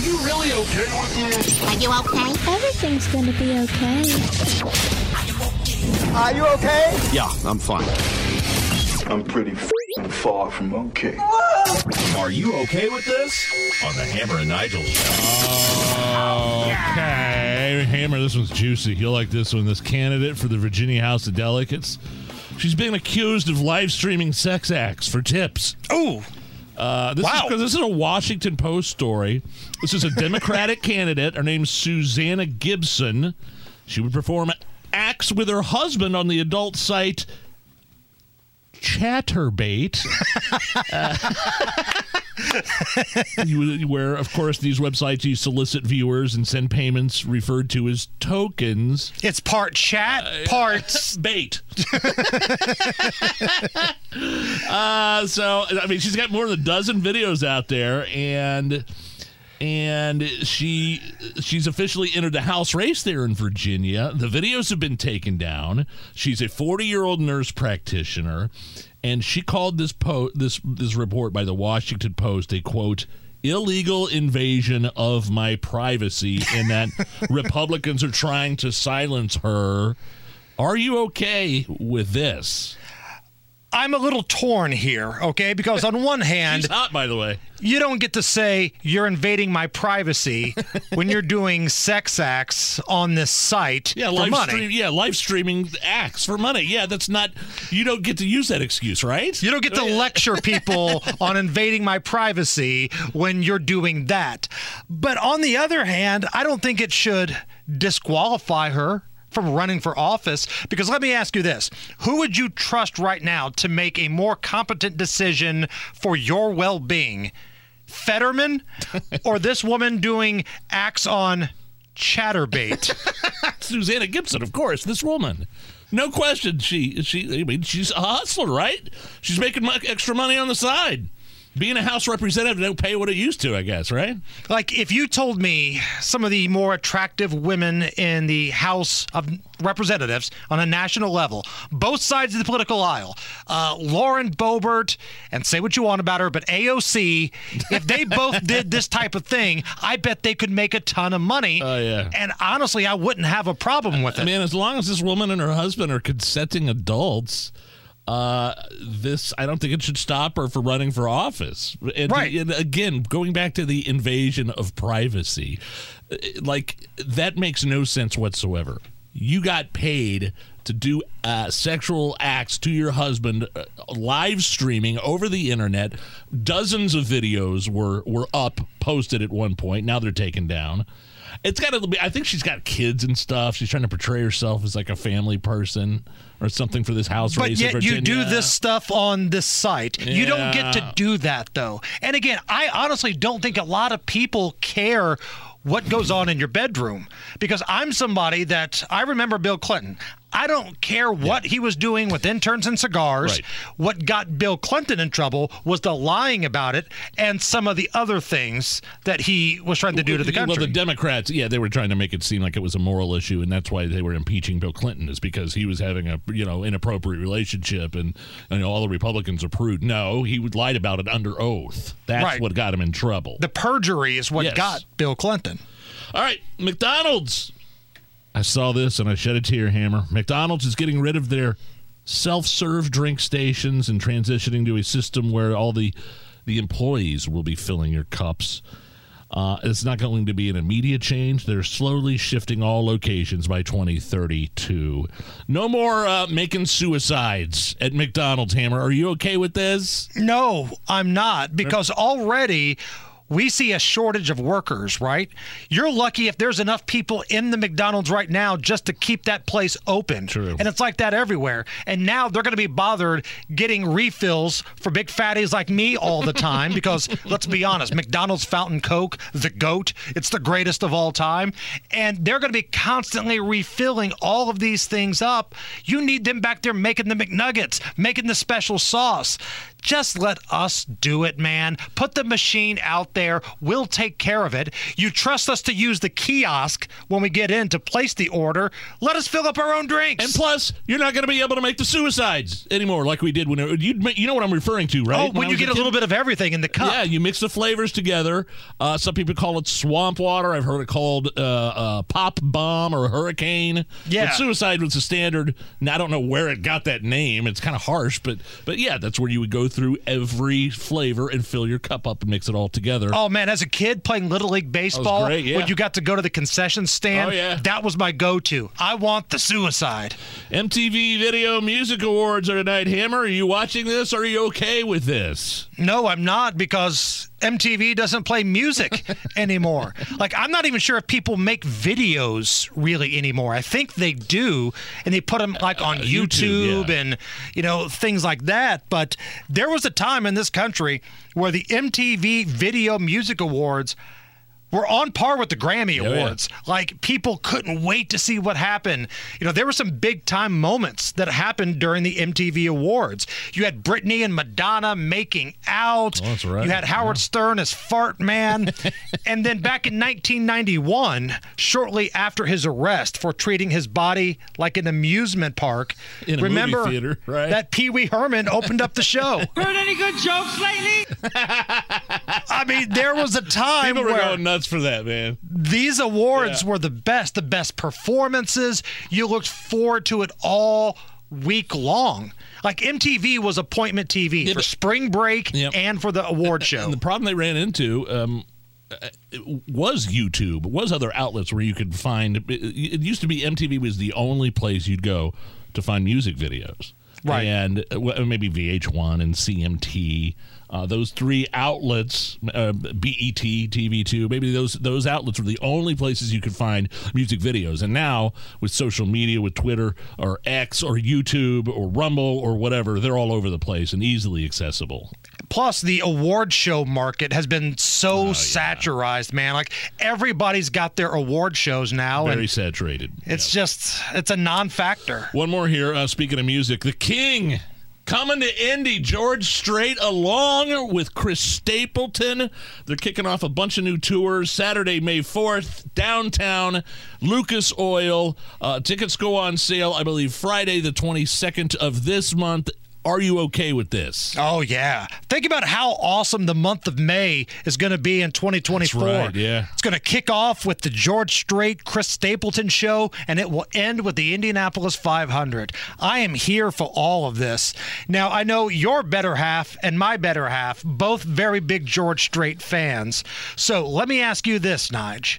You really okay with this? Are you okay? Everything's gonna be okay. Are you okay? Yeah, I'm fine. I'm pretty f***ing far from okay. Are you okay with this? On the Hammer and Nigel show. Okay, Hammer, this one's juicy. You'll like this one. This candidate for the Virginia House of Delegates. She's being accused of live streaming sex acts for tips. Ooh. Uh, this Wow. is this is a Washington Post story. This is a Democratic candidate. Her name's Susanna Gibson. She would perform acts with her husband on the adult site Chaturbate. Uh, you- where, of course, these websites you solicit viewers and send payments referred to as tokens. It's part chat, parts. bait. uh, so I mean, she's got more than a dozen videos out there, and and she she's officially entered the House race there in Virginia. The videos have been taken down. She's a 40 year old nurse practitioner, and she called this po- this this report by the Washington Post a quote illegal invasion of my privacy, and that Republicans are trying to silence her. Are you okay with this? I'm a little torn here, okay? Because on one hand, She's hot, by the way. you don't get to say you're invading my privacy when you're doing sex acts on this site Yeah, for live money. stream. Yeah, live streaming acts for money. Yeah, that's not. You don't get to use that excuse, right? You don't get to lecture people on invading my privacy when you're doing that. But on the other hand, I don't think it should disqualify her from running for office because let me ask you this who would you trust right now to make a more competent decision for your well-being fetterman or this woman doing acts on chaturbate Susanna Gibson, of course. This woman, no question. She she. I mean, she's a hustler, right? She's making extra money on the side. Being a House representative don't pay what it used to, I guess, right? Like, if you told me some of the more attractive women in the House of Representatives on a national level, both sides of the political aisle, uh, Lauren Boebert, and say what you want about her, but AOC, if they both did this type of thing, I bet they could make a ton of money. Oh, yeah. And honestly, I wouldn't have a problem with I it. mean, as long as this woman and her husband are consenting adults, uh, this I don't think it should stop her for running for office. And, Right. and again, going back to the invasion of privacy, uh, like that makes no sense whatsoever. You got paid to do uh, sexual acts to your husband, uh, live streaming over the internet. Dozens of videos were were up, posted at one point. Now they're taken down. It's got to be. I think she's got kids and stuff. She's trying to portray herself as like a family person or something for this house But race. in yet you do this stuff on this site. You don't get to do that though. And again, I honestly don't think a lot of people care what goes on in your bedroom because I'm somebody that I remember Bill Clinton. I don't care what he was doing with interns and cigars. Right. What got Bill Clinton in trouble was the lying about it and some of the other things that he was trying to do to the country. Well, the Democrats, yeah, they were trying to make it seem like it was a moral issue, and that's why they were impeaching Bill Clinton, is because he was having a you know inappropriate relationship, and you know all the Republicans approved. No, he would lied about it under oath. That's Right. what got him in trouble. the perjury is what Yes. got Bill Clinton. All right, McDonald's. I saw this and I shed a tear hammer. McDonald's is getting rid of their self-serve drink stations and transitioning to a system where all the the employees will be filling your cups. Uh, it's not going to be an immediate change. They're slowly shifting all locations by 2032. No more uh, making suicides at McDonald's. Hammer, are you okay with this? No, I'm not because already we see a shortage of workers, right? You're lucky if there's enough people in the McDonald's right now just to keep that place open. True. And it's like that everywhere. And now they're going to be bothered getting refills for big fatties like me all the time because let's be honest, McDonald's Fountain Coke, the GOAT, it's the greatest of all time. And they're going to be constantly refilling all of these things up. You need them back there making the McNuggets, making the special sauce. Just let us do it, man. Put the machine out there. We'll take care of it. You trust us to use the kiosk when we get in to place the order. Let us fill up our own drinks. And plus, you're not going to be able to make the suicides anymore like we did when it, you you know what I'm referring to, right? oh, when, I you get a kid- little bit of everything in the cup. Yeah, you mix the flavors together. Uh, some people call it swamp water. I've heard it called uh, uh, pop bomb or hurricane. Yeah. but suicide was the standard. Now I don't know where it got that name. It's kind of harsh, but but yeah, that's where you would go through every flavor and fill your cup up and mix it all together. Oh man, as a kid playing little league baseball, great, yeah. when you got to go to the concession stand, Oh, yeah. that was my go-to. I want the suicide. MTV Video Music Awards are tonight. Hammer, are you watching this? Are you okay with this? No, I'm not because MTV doesn't play music anymore. Like I'm not even sure if people make videos really anymore. I think they do, and they put them like on Uh, YouTube, YouTube, yeah. and you know things like that. But there was a time in this country where the MTV Video Music Awards were on par with the Grammy Oh, yeah. Awards. Like people couldn't wait to see what happened. You know, there were some big time moments that happened during the MTV Awards. You had Britney and Madonna making out. Oh, that's right. You had Howard Stern as Fart Man. and then back in 1991, shortly after his arrest for treating his body like an amusement park, In a movie remember theater, right? that Pee Wee Herman opened up the show. Heard any good jokes lately? I mean, there was a time People were where going nuts for that, man. these awards Yeah. were the best, the best performances. You looked forward to it all week long. Like MTV was appointment TV Yeah, for but- spring break Yep. and for the award show. And the problem they ran into um, uh, was YouTube, was other outlets where you could find. It used to be MTV was the only place you'd go to find music videos, Right. And maybe VH1 and CMT. Uh, those three outlets, uh, BET, TV2, maybe those those outlets were the only places you could find music videos. And now with social media, with Twitter or X or YouTube or Rumble or whatever, they're all over the place and easily accessible. Plus, the award show market has been so Oh, saturized, man. Like everybody's got their award shows now, Very and saturated. it's just it's a non-factor. One more here. Uh, speaking of music, the King coming to Indy. George Strait along with Chris Stapleton. They're kicking off a bunch of new tours Saturday, May fourth, downtown Lucas Oil. Uh, tickets go on sale, I believe, Friday the twenty second of this month. Are you okay with this? Oh yeah. Think about how awesome the month of May is going to be in 2024. That's right, yeah. It's going to kick off with the George Strait Chris Stapleton show and it will end with the Indianapolis 500. I am here for all of this. Now, I know your better half and my better half both very big George Strait fans. So, let me ask you this, Nige.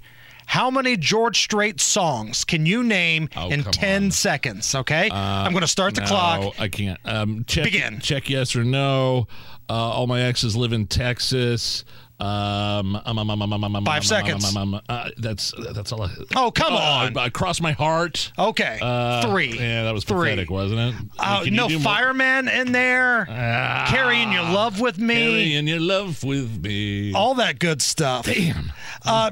How many George Strait songs can you name Oh, in 10 on. Uh, seconds, okay? I'm going to start the no, clock. I can't. Um, check, Begin. Check yes or no. Uh, all my exes live in Texas. Um, um, um, um, um, um, um, Five um, seconds. Um, um, um, uh, that's that's all. I, Oh, come on. I, I crossed my heart. Okay, Uh, three. Yeah, that was Three. pathetic, wasn't it? Uh, Can no do more? fireman in there. Ah, Carrying your love with me. Carrying your love with me. All that good stuff. Damn. Uh,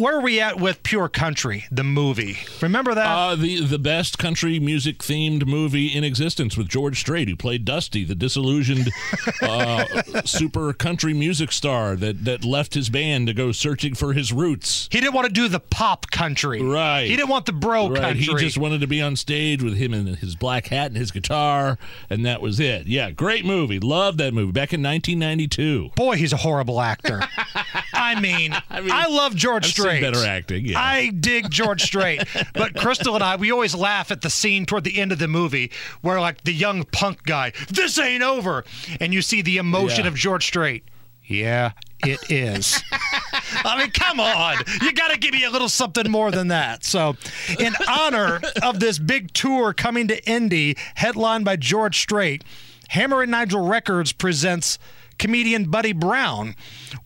where are we at with Pure Country, the movie? Remember that? Uh, the the best country music themed movie in existence with George Strait, who played Dusty, the disillusioned uh, super country music star that that left his band to go searching for his roots. he didn't want to do the pop country. Right. He didn't want the bro Right, country. he just wanted to be on stage with him in his black hat and his guitar, and that was it. Yeah, great movie. Loved that movie back in 1992. Boy, he's a horrible actor. I mean, I, mean, love George I've Strait. better acting. Yeah. I dig George Strait, but Crystal and I, we always laugh at the scene toward the end of the movie where, like, the young punk guy, this ain't over, and you see the emotion Yeah. of George Strait. Yeah, it is. I mean, come on. You got to give me a little something more than that. So, in honor of this big tour coming to Indy, headlined by George Strait, Hammer and Nigel Records presents comedian Buddy Brown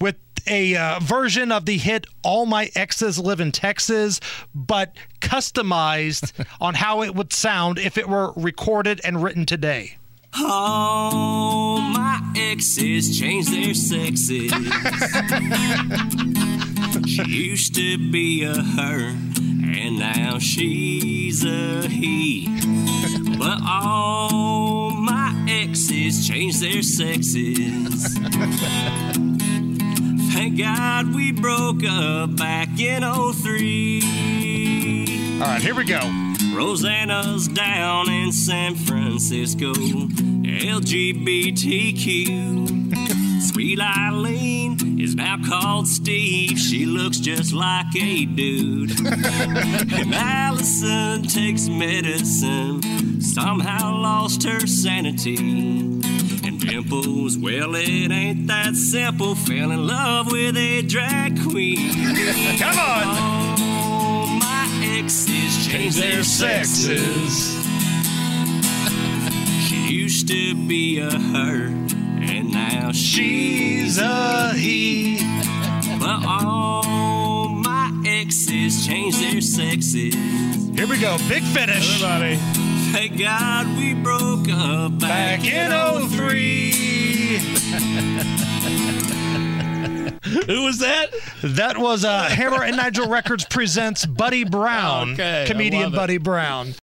with a uh, version of the hit All My Exes Live in Texas, but customized on how it would sound if it were recorded and written today. All my exes change their sexes. she used to be a her, and now she's a he. But all my exes change their sexes. Thank God we broke up back in 03. All right, here we go. Rosanna's down in San Francisco, LGBTQ. Sweet Eileen is now called Steve. She looks just like a dude. and Allison takes medicine, somehow lost her sanity. And Dimples, well, it ain't that simple. Fell in love with a drag queen. Come on. All my exes changed their sexes. She used to be a her, and now she's a he. But all my exes changed their sexes. Here we go. Big finish. Everybody. Thank God we broke up back, Back in 03. Who was that? That was uh, Hammer and Nigel Records presents Buddy Brown, Okay, comedian. Buddy Brown.